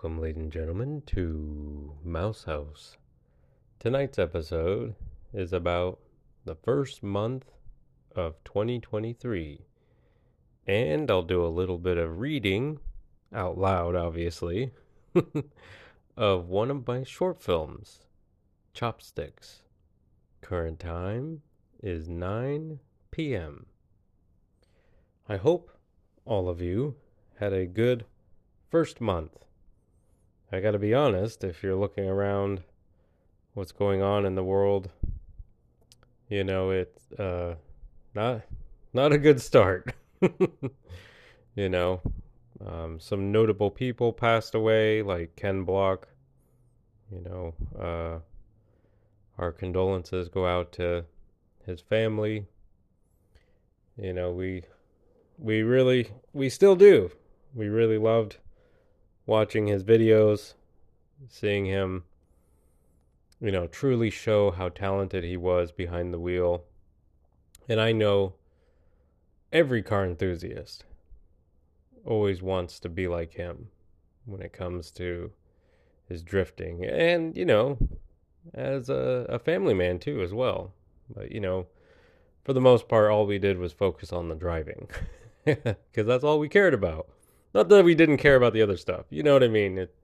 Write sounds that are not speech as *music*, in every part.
Welcome, ladies and gentlemen, to Mouse House. Tonight's episode is about the first month of 2023. And I'll do a little bit of reading, out loud, obviously, *laughs* of one of my short films, Chopsticks. Current time is 9 p.m. I hope all of you had a good first month. I got to be honest, if you're looking around what's going on in the world, you know, it's uh not not a good start. *laughs* you know, um, some notable people passed away like Ken Block. You know, uh our condolences go out to his family. You know, we we really we still do. We really loved watching his videos, seeing him, you know, truly show how talented he was behind the wheel. And I know every car enthusiast always wants to be like him when it comes to his drifting. And, you know, as a, a family man too, as well. But, you know, for the most part, all we did was focus on the driving *laughs* because that's all we cared about. Not that we didn't care about the other stuff. You know what I mean? It,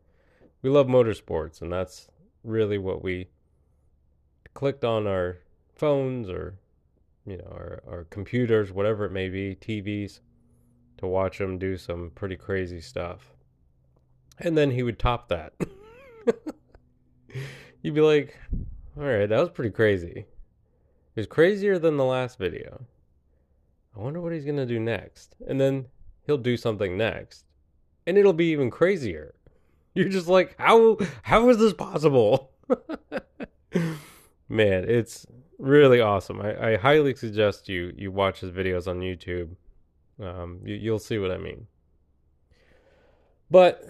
we love motorsports, and that's really what we clicked on our phones or, you know, our, our computers, whatever it may be, TVs, to watch them do some pretty crazy stuff. And then he would top that. *laughs* You'd be like, all right, that was pretty crazy. It was crazier than the last video. I wonder what he's to do next. And then he'll do something next and it'll be even crazier. *laughs* You're just like, how how is this possible? *laughs* Man, it's really awesome. I, I highly suggest you you watch his videos on YouTube. Um, you, you'll see what I mean. But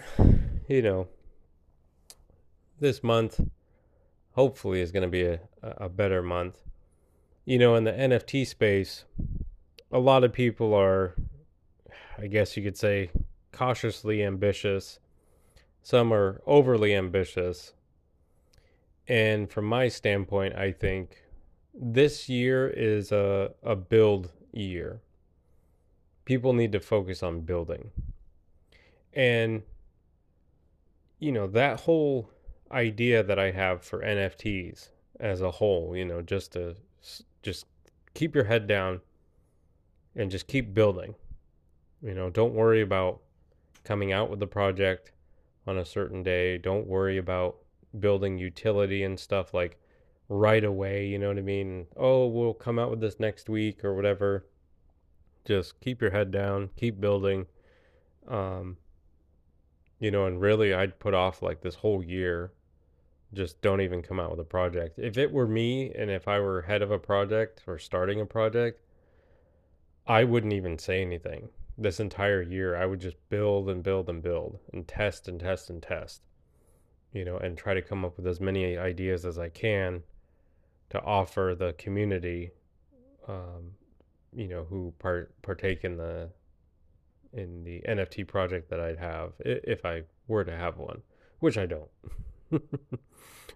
you know, this month hopefully is going to be a, a better month. You know, in the NFT space, a lot of people are I guess you could say, cautiously ambitious. Some are overly ambitious. And from my standpoint, I think this year is a, a build year. People need to focus on building. And, you know, that whole idea that I have for NFTs as a whole, you know, just to just keep your head down and just keep building you know, don't worry about coming out with the project on a certain day. Don't worry about building utility and stuff like right away. You know what I mean? Oh, we'll come out with this next week or whatever. Just keep your head down, keep building. Um, you know, and really, I'd put off like this whole year. Just don't even come out with a project. If it were me and if I were head of a project or starting a project, I wouldn't even say anything this entire year, I would just build and build and build and test and test and test, you know, and try to come up with as many ideas as I can to offer the community, um, you know, who part partake in the in the NFT project that I'd have if I were to have one, which I don't. *laughs*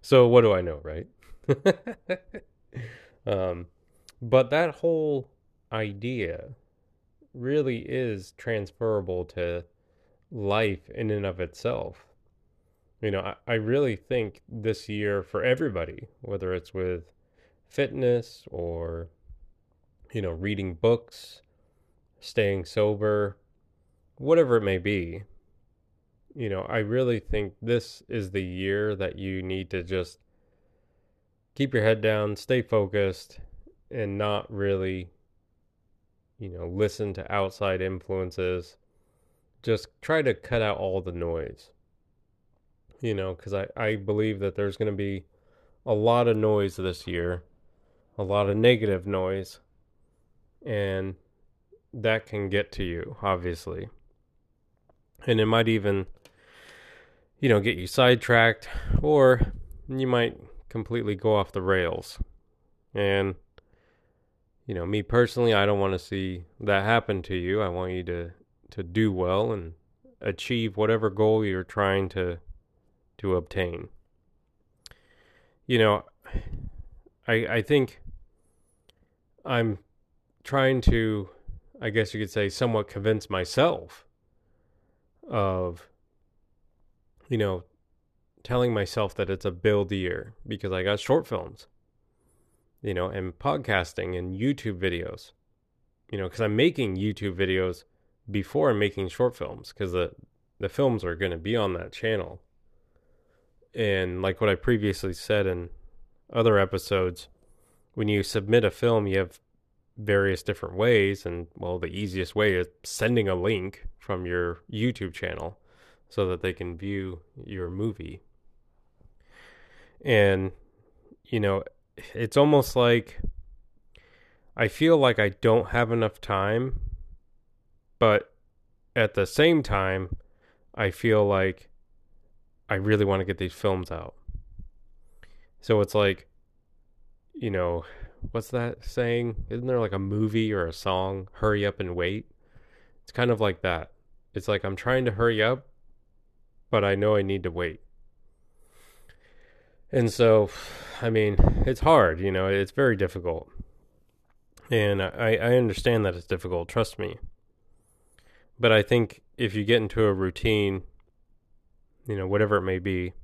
so what do I know, right? *laughs* um, but that whole idea really is transferable to life in and of itself. You know, I, I really think this year for everybody, whether it's with fitness or, you know, reading books, staying sober, whatever it may be, you know, I really think this is the year that you need to just keep your head down, stay focused, and not really you know, listen to outside influences. Just try to cut out all the noise. You know, because I, I believe that there's going to be a lot of noise this year, a lot of negative noise, and that can get to you, obviously. And it might even, you know, get you sidetracked, or you might completely go off the rails. And you know, me personally, I don't want to see that happen to you. I want you to to do well and achieve whatever goal you're trying to to obtain. You know, I I think I'm trying to I guess you could say somewhat convince myself of you know telling myself that it's a build year because I got short films, you know, and podcasting and YouTube videos, you know, because I'm making YouTube videos before I'm making short films because the the films are going to be on that channel. And like what I previously said in other episodes, when you submit a film, you have various different ways. And well, the easiest way is sending a link from your YouTube channel so that they can view your movie. And, you know, it's almost like I feel like I don't have enough time, but at the same time, I feel like I really want to get these films out. So it's like, you know, what's that saying? Isn't there like a movie or a song, Hurry Up and Wait? It's kind of like that. It's like I'm trying to hurry up, but I know I need to wait. And so, I mean, it's hard, you know, it's very difficult. And I, I understand that it's difficult, trust me. But I think if you get into a routine, you know, whatever it may be,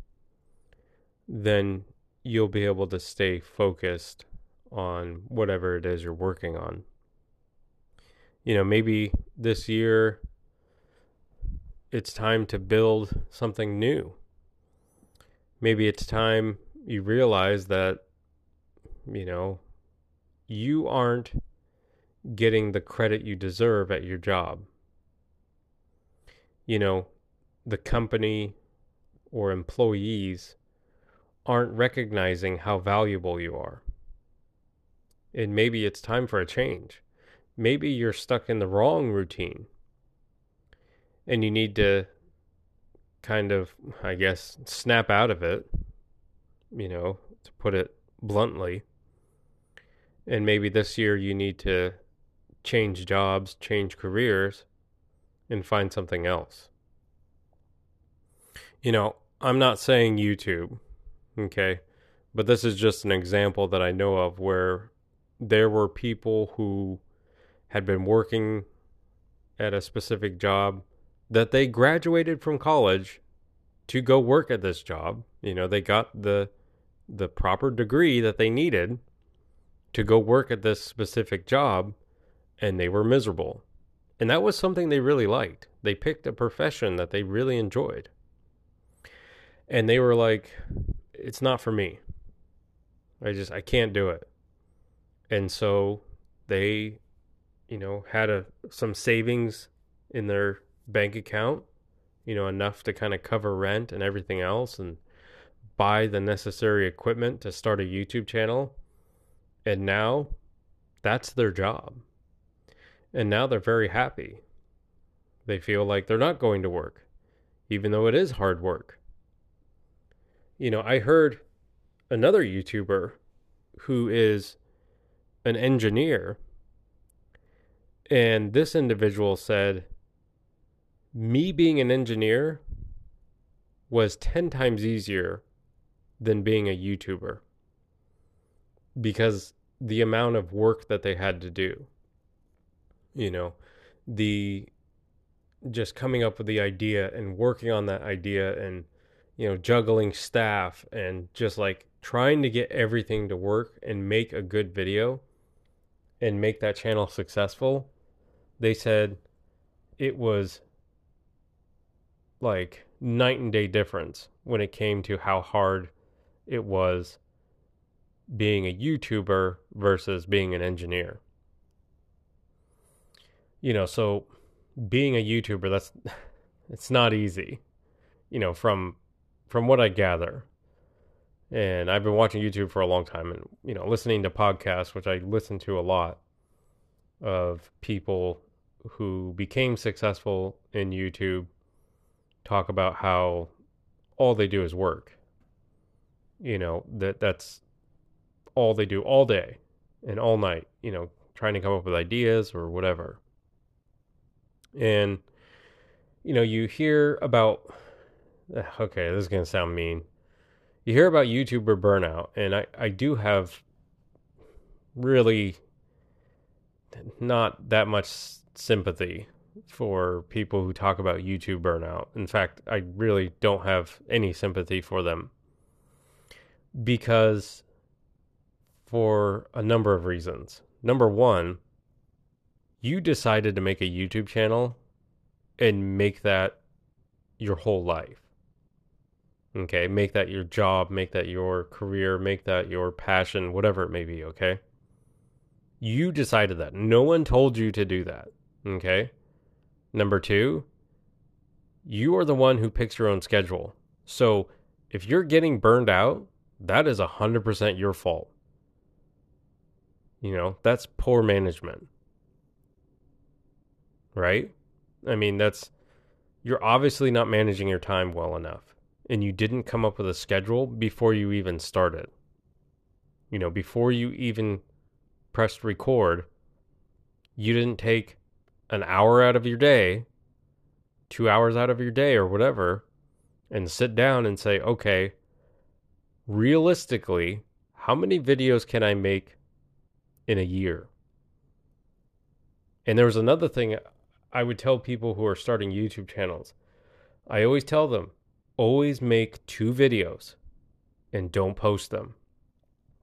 then you'll be able to stay focused on whatever it is you're working on. You know, maybe this year it's time to build something new. Maybe it's time you realize that, you know, you aren't getting the credit you deserve at your job. You know, the company or employees aren't recognizing how valuable you are. And maybe it's time for a change. Maybe you're stuck in the wrong routine and you need to kind of, I guess, snap out of it, you know, to put it bluntly. And maybe this year you need to change jobs, change careers, and find something else. You know, I'm not saying YouTube, okay? But this is just an example that I know of where there were people who had been working at a specific job that they graduated from college to go work at this job. You know, they got the the proper degree that they needed to go work at this specific job and they were miserable. And that was something they really liked. They picked a profession that they really enjoyed. And they were like it's not for me. I just I can't do it. And so they you know had a some savings in their bank account, you know, enough to kind of cover rent and everything else and buy the necessary equipment to start a YouTube channel. And now that's their job. And now they're very happy. They feel like they're not going to work, even though it is hard work. You know, I heard another YouTuber who is an engineer, and this individual said me being an engineer was 10 times easier than being a YouTuber because the amount of work that they had to do, you know, the just coming up with the idea and working on that idea and, you know, juggling staff and just like trying to get everything to work and make a good video and make that channel successful. They said it was like night and day difference when it came to how hard it was being a YouTuber versus being an engineer. You know, so being a YouTuber that's *laughs* it's not easy. You know, from from what I gather. And I've been watching YouTube for a long time and you know, listening to podcasts which I listen to a lot of people who became successful in YouTube talk about how all they do is work. You know, that that's all they do all day and all night, you know, trying to come up with ideas or whatever. And you know, you hear about eh, okay, this is going to sound mean. You hear about YouTuber burnout, and I, I do have really not that much sympathy for people who talk about YouTube burnout. In fact, I really don't have any sympathy for them because for a number of reasons. Number one, you decided to make a YouTube channel and make that your whole life. Okay, make that your job, make that your career, make that your passion, whatever it may be, okay? You decided that. No one told you to do that, okay? Number two, you are the one who picks your own schedule. So if you're getting burned out, that is 100% your fault. You know, that's poor management. Right? I mean, that's, you're obviously not managing your time well enough. And you didn't come up with a schedule before you even started. You know, before you even pressed record, you didn't take an hour out of your day, two hours out of your day, or whatever, and sit down and say, okay, realistically, how many videos can I make in a year? And there was another thing I would tell people who are starting YouTube channels. I always tell them, always make two videos and don't post them.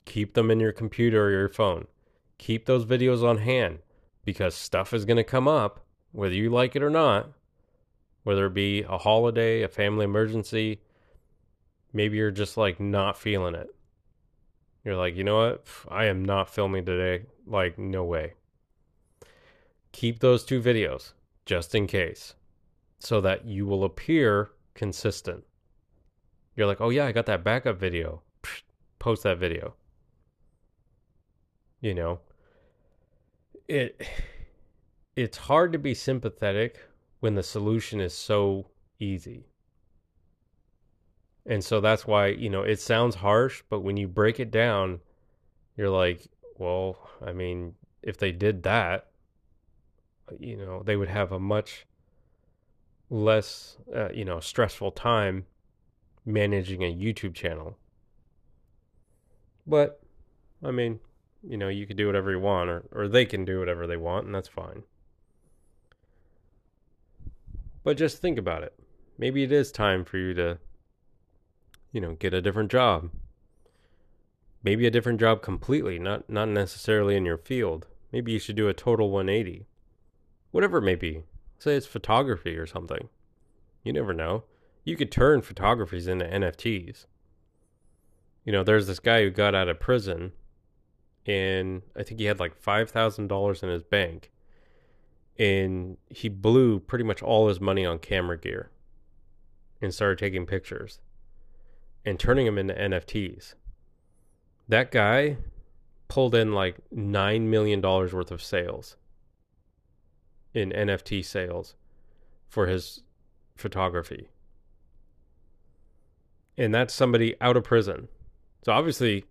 Keep them in your computer or your phone. Keep those videos on hand because stuff is going to come up, whether you like it or not, whether it be a holiday, a family emergency. Maybe you're just like not feeling it. You're like, you know what? I am not filming today. Like, no way. Keep those two videos just in case so that you will appear consistent. You're like, oh yeah, I got that backup video. Post that video. You know, it it's hard to be sympathetic when the solution is so easy. And so that's why, you know, it sounds harsh, but when you break it down, you're like, well, I mean, if they did that, you know, they would have a much less, uh, you know, stressful time managing a YouTube channel. But, I mean, you know, you can do whatever you want, or, or they can do whatever they want, and that's fine. But just think about it. Maybe it is time for you to, you know, get a different job. Maybe a different job completely, not not necessarily in your field. Maybe you should do a total 180. Whatever it may be. Say it's photography or something. You never know. You could turn photographies into NFTs. You know, there's this guy who got out of prison and I think he had like five thousand dollars in his bank, and he blew pretty much all his money on camera gear, and started taking pictures, and turning them into NFTs. That guy pulled in like nine million dollars worth of sales in NFT sales for his photography. And that's somebody out of prison. So obviously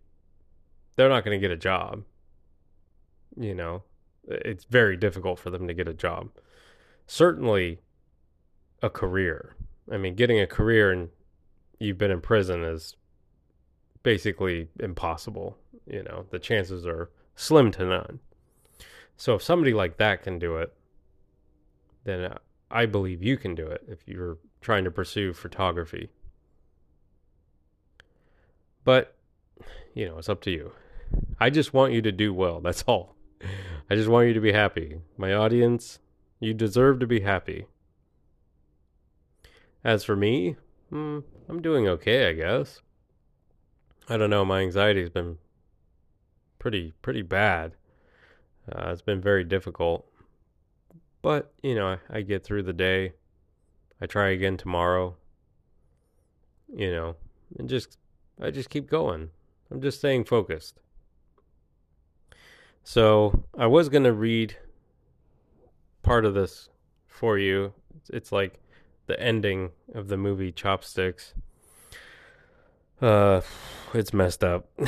they're not going to get a job. You know, it's very difficult for them to get a job. Certainly a career. I mean, getting a career and you've been in prison is basically impossible. You know, the chances are slim to none. So if somebody like that can do it, then I believe you can do it if you're trying to pursue photography. But, you know, it's up to you. I just want you to do well. That's all. I just want you to be happy. My audience, you deserve to be happy. As for me, hmm, I'm doing okay, I guess. I don't know. My anxiety's been pretty pretty bad. Uh, it's been very difficult, but you know, I, I get through the day. I try again tomorrow. You know, and just I just keep going. I'm just staying focused. So I was going to read part of this for you. It's like the ending of the movie Chopsticks. Uh, it's messed up. *laughs*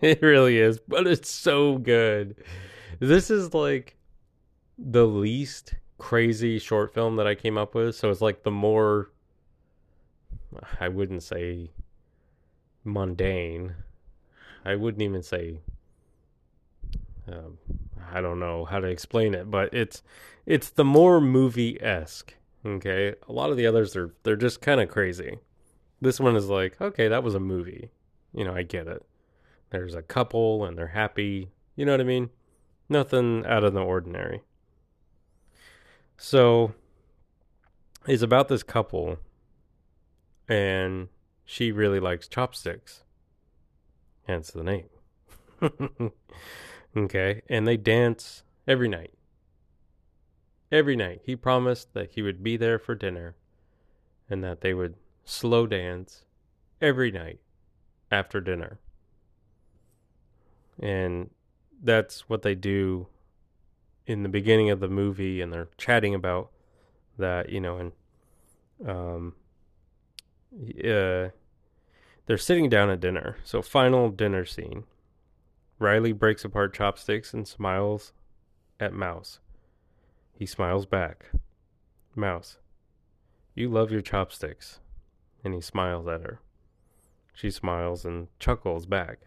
it really is, but it's so good. This is like the least crazy short film that I came up with. So it's like the more I wouldn't say mundane. I wouldn't even say um, I don't know how to explain it, but it's it's the more movie esque. Okay, a lot of the others are they're just kind of crazy. This one is like, okay, that was a movie. You know, I get it. There's a couple and they're happy. You know what I mean? Nothing out of the ordinary. So, it's about this couple, and she really likes chopsticks. Hence the name. *laughs* okay, and they dance every night. Every night. He promised that he would be there for dinner and that they would slow dance every night after dinner. And that's what they do in the beginning of the movie and they're chatting about that, you know, and um uh they're sitting down at dinner. So final dinner scene. Riley breaks apart chopsticks and smiles at Mouse. He smiles back. Mouse, you love your chopsticks. And he smiles at her. She smiles and chuckles back.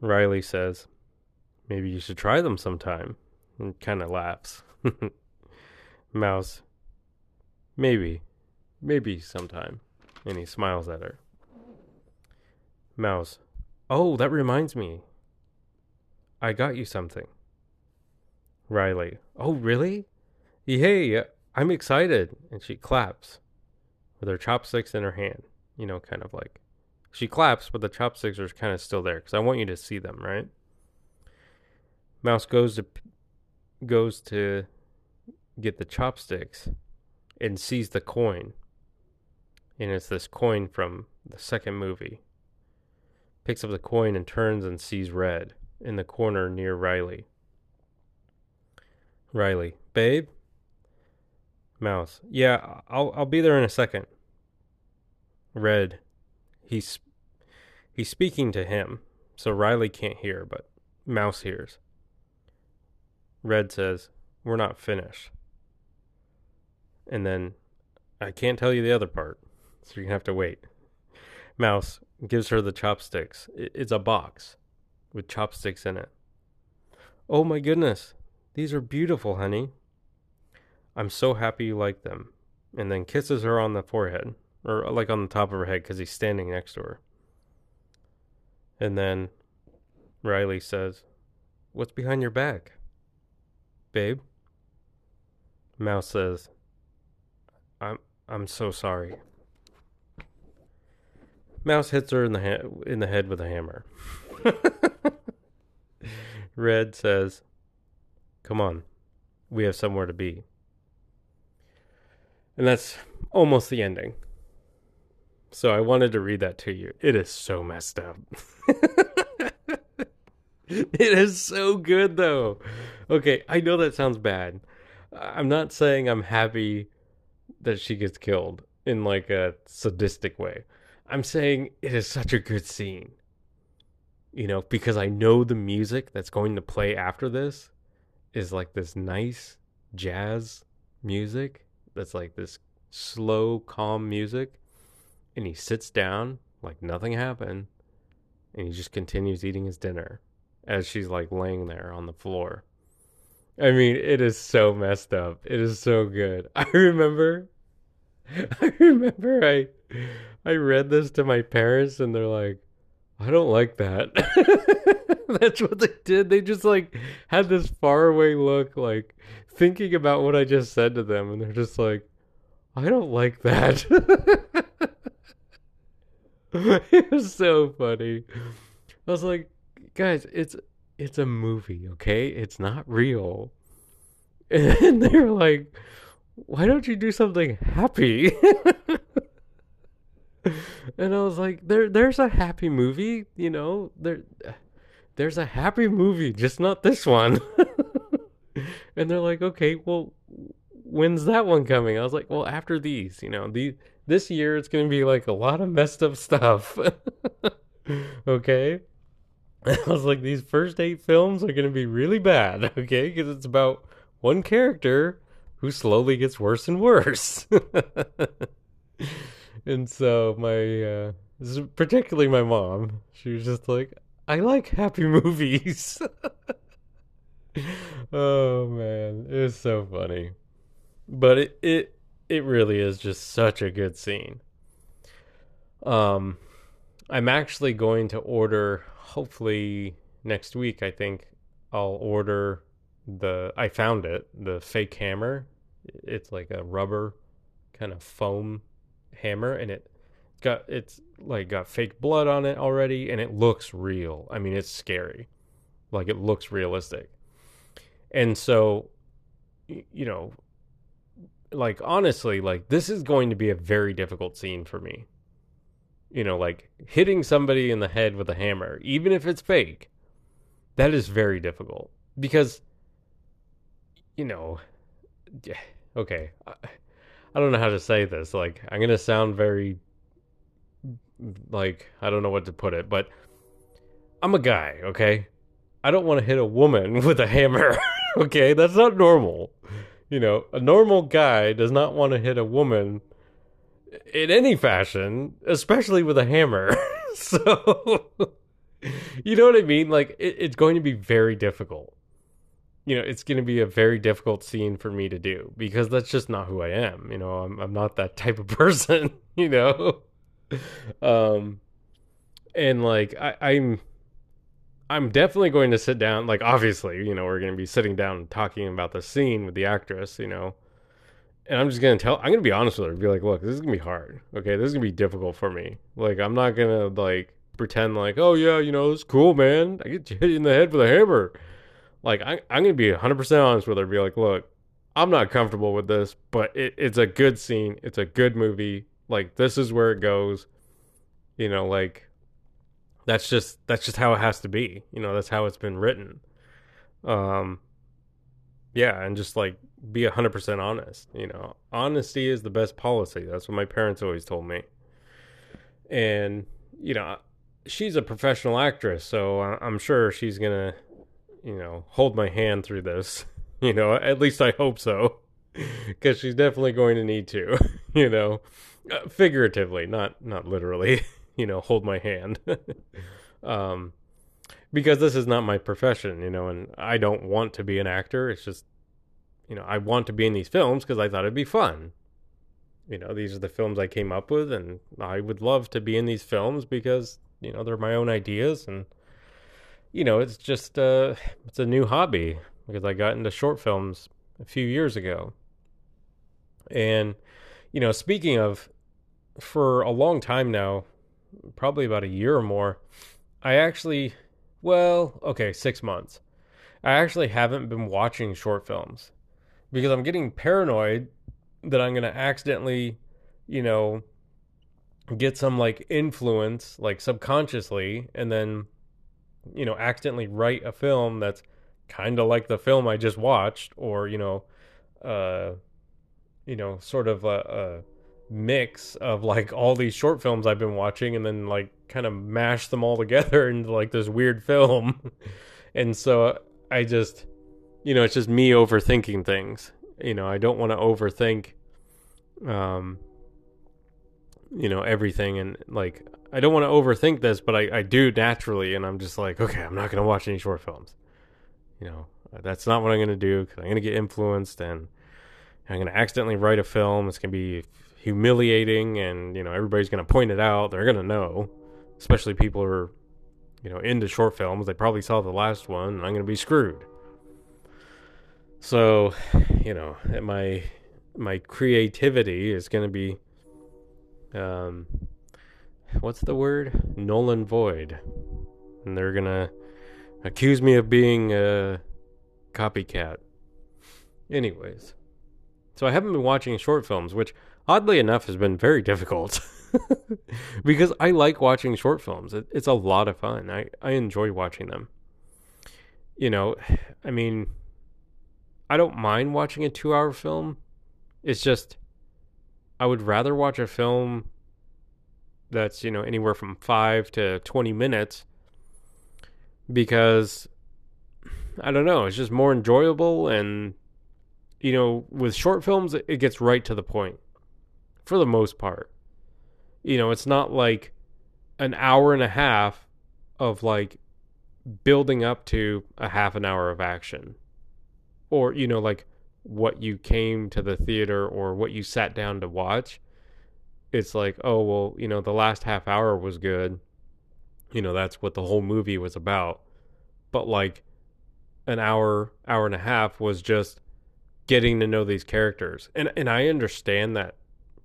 Riley says, Maybe you should try them sometime, and kind of laughs. Mouse, Maybe, maybe sometime. And he smiles at her. Mouse, Oh, that reminds me. I got you something. Riley, Oh, really? Hey, I'm excited. And she claps with her chopsticks in her hand. You know, kind of like. She claps, but the chopsticks are kind of still there because I want you to see them, right? Mouse goes to goes to get the chopsticks and sees the coin. And it's this coin from the second movie. Picks up the coin and turns and sees red in the corner near Riley. Riley, babe? Mouse, yeah, I'll I'll be there in a second. Red, he's he's speaking to him, so Riley can't hear, but Mouse hears. Red says, "We're not finished." And then I can't tell you the other part, so you're gonna have to wait. Mouse gives her the chopsticks. It's a box with chopsticks in it. Oh my goodness, these are beautiful, honey. I'm so happy you like them. And then kisses her on the forehead, or like on the top of her head because he's standing next to her. And then Riley says, What's behind your back? Babe? Mouse says, I'm I'm so sorry. Mouse hits her in the ha- in the head with a hammer. *laughs* Red says, "Come on. We have somewhere to be." And that's almost the ending. So I wanted to read that to you. It is so messed up. *laughs* it is so good though. Okay, I know that sounds bad. I'm not saying I'm happy that she gets killed in like a sadistic way. I'm saying it is such a good scene. You know, because I know the music that's going to play after this is like this nice jazz music that's like this slow, calm music. And he sits down like nothing happened and he just continues eating his dinner as she's like laying there on the floor. I mean, it is so messed up. It is so good. *laughs* I remember *laughs* I remember I I read this to my parents and they're like, I don't like that. *laughs* That's what they did. They just like had this faraway look, like thinking about what I just said to them, and they're just like, I don't like that. *laughs* it was so funny. I was like, guys, it's it's a movie, okay? It's not real. *laughs* And they were like, why don't you do something happy? And I was like, there there's a happy movie, you know, there there's a happy movie, just not this one. *laughs* and they're like, okay, well, when's that one coming? I was like, well, after these, you know, the this year it's gonna be like a lot of messed up stuff. *laughs* okay. *laughs* I was like, these first eight films are gonna be really bad, okay, because it's about one character who slowly gets worse and worse. And so my uh particularly my mom, she was just like, I like happy *laughs* movies. *laughs* oh man, it was so funny. But it, it it really is just such a good scene. Um I'm actually going to order hopefully next week I think I'll order the I found it, the fake hammer. It's like a rubber kind of foam hammer and it got it's like got fake blood on it already and it looks real. I mean, it's scary. Like it looks realistic. And so you know, like honestly, like this is going to be a very difficult scene for me. You know, like hitting somebody in the head with a hammer, even if it's fake, that is very difficult because you know, okay, uh, I, don't know how to say this. Like I'm to sound very like I don't know what to put it, but I'm a guy, okay? I don't want to hit a woman *laughs* with a hammer, *laughs* okay? That's not normal. You know, a normal guy does not want to hit a woman in any fashion, especially with a hammer. *laughs* so, you know what I mean? Like, it, it's going to be very difficult. You know, it's going to be a very difficult scene for me to do because that's just not who I am. You know, I'm, I'm not that type of *laughs* person, you know? um, and like I, I'm, I'm definitely going to sit down. Like obviously, you know, we're going to be sitting down and talking about the scene with the actress. You know, and I'm just gonna tell. I'm gonna be honest with her. Be like, look, this is gonna be hard. Okay, this is gonna be difficult for me. Like, I'm not gonna like pretend like, oh yeah, you know, it's cool, man. I get hit in the head with a hammer. Like, I, I'm gonna be 100 percent honest with her. Be like, look, I'm not comfortable with this, but it, it's a good scene. It's a good movie. Like this is where it goes. You know, like that's just that's just how it has to be. You know, that's how it's been written. Um yeah, and just like be 100% honest, you know. Honesty is the best policy. That's what my parents always told me. And you know, she's a professional actress, so I'm sure she's to you know, hold my hand through this. *laughs* You know, at least I hope so. *laughs* Cuz she's definitely going to need to, *laughs* you know. Uh, figuratively, not not literally. You know, hold my hand. um, because this is not my profession, you know, and I don't want to be an actor. It's just, you know, I want to be in these films because I thought it'd be fun. You know, these are the films I came up with, and I would love to be in these films because you know they're my own ideas, and you know, it's just uh, it's a new hobby because I got into short films a few years ago, and you know, speaking of, for a long time now, probably about a year or more, I actually, well, okay, six months. I actually haven't been watching short films because I'm getting paranoid that I'm going to accidentally, you know, get some like influence, like subconsciously, and then, you know, accidentally write a film that's kind of like the film I just watched, or, you know, uh, you know, sort of a, a mix of like all these short films I've been watching and then like kind of mash them all together *laughs* into like this weird film. *laughs* and so I just, you know, it's just me overthinking things. You know, I don't want to overthink, um, you know, everything. And like, I don't want to overthink this, but I, I do naturally. And I'm just like, okay, I'm not going to watch any short films. You know, that's not what I'm going to do because I'm going to get influenced and I'm going to accidentally write a film. It's going to be humiliating, and you know everybody's going to point it out. They're going to know, especially people who are, you know, into short films. They probably saw the last one, and I'm going to be screwed. So, you know, my my creativity is going to be, um, what's the word? Null and void, and they're gonna accuse me of being a copycat. Anyways. So I haven't been watching short films, which oddly enough has been very difficult. *laughs* because I like watching short films. It, it's a lot of fun. I, I enjoy watching them. You know, *sighs* I mean, I don't mind watching a two hour film. It's just, I would rather watch a film that's, you know, anywhere from five to 20 minutes because I don't know, it's just more enjoyable and you know, with short films, it gets right to the point for the most part. You know, it's not like an hour and a half of like building up to a half an hour of action or, you know, like what you came to the theater or what you sat down to watch. It's like, oh, well, you know, the last half hour was good. You know, that's what the whole movie was about. But like an hour, hour and a half was just getting to know these characters. And and I understand that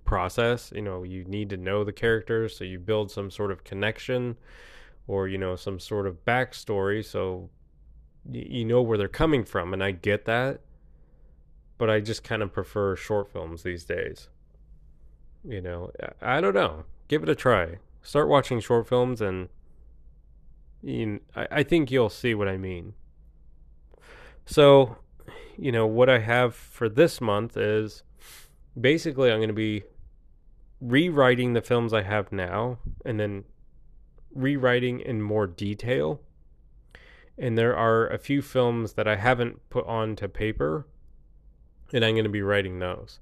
process. You know, you need to know the characters so you build some sort of connection or, you know, some sort of backstory so you know where they're coming from. And I get that. But I just kind of prefer short films these days. You know, I don't know. Give it a try. Start watching short films and you I, I think you'll see what I mean. So you know, what I have for this month is basically I'm going to be rewriting the films I have now and then rewriting in more detail. And there are a few films that I haven't put onto paper, and I'm going to be writing those.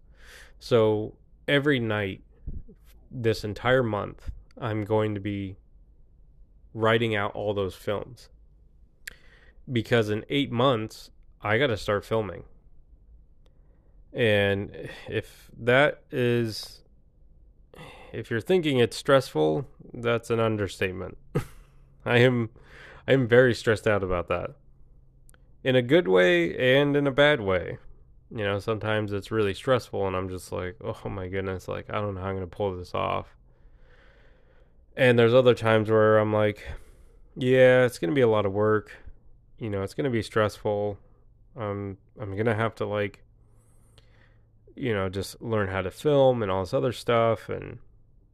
So every night this entire month, I'm going to be writing out all those films. Because in eight months, I got to start filming. And if that is, if you're thinking it's stressful, that's an understatement. *laughs* I am, I am very stressed out about that. In a good way and in a bad way. You know, sometimes it's really stressful and I'm just like, oh my goodness, like, I don't know how I'm going to pull this off. And there's other times where I'm like, yeah, it's going to be a lot of work. You know, it's going to be stressful. Um, I'm gonna have to like, you know, just learn how to film and all this other stuff, and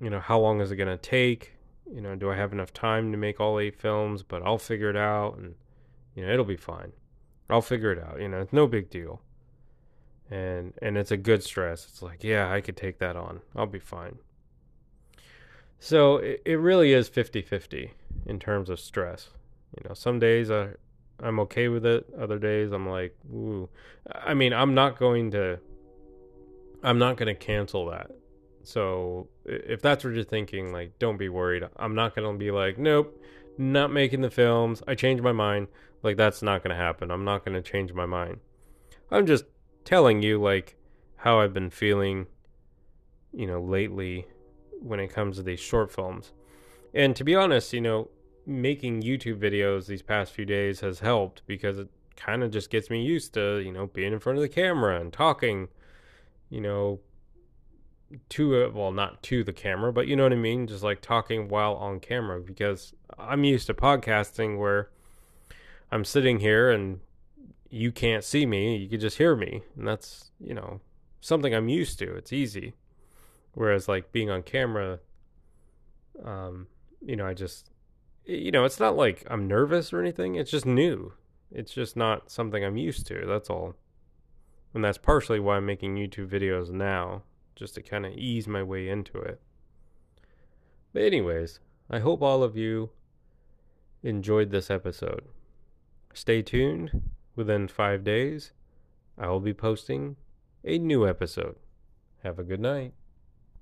you know, how long is it gonna take? You know, do I have enough time to make all eight films? But I'll figure it out, and you know, it'll be fine. I'll figure it out. You know, it's no big deal. And and it's a good stress. It's like, yeah, I could take that on. I'll be fine. So it, it really is 50-50 in terms of stress. You know, some days I I'm okay with it. Other days I'm like, ooh. I mean, I'm not going to I'm not going to cancel that. So if that's what you're thinking, like don't be worried. I'm not going to be like, nope, not making the films. I changed my mind. Like that's not going to happen. I'm not going to change my mind. I'm just telling you like how I've been feeling you know lately when it comes to these short films. And to be honest, you know, making YouTube videos these past few days has helped because it kind of just gets me used to, you know, being in front of the camera and talking, you know, to it, well, not to the camera, but you know what I mean? Just like talking while on camera because I'm used to podcasting where I'm sitting here and you can't see me, you can just hear me. And that's, you know, something I'm used to. It's easy. Whereas like being on camera, um, you know, I just you know, it's not like I'm nervous or anything. It's just new. It's just not something I'm used to. That's all. And that's partially why I'm making YouTube videos now, just to kind of ease my way into it. But, anyways, I hope all of you enjoyed this episode. Stay tuned. Within five days, I will be posting a new episode. Have a good night.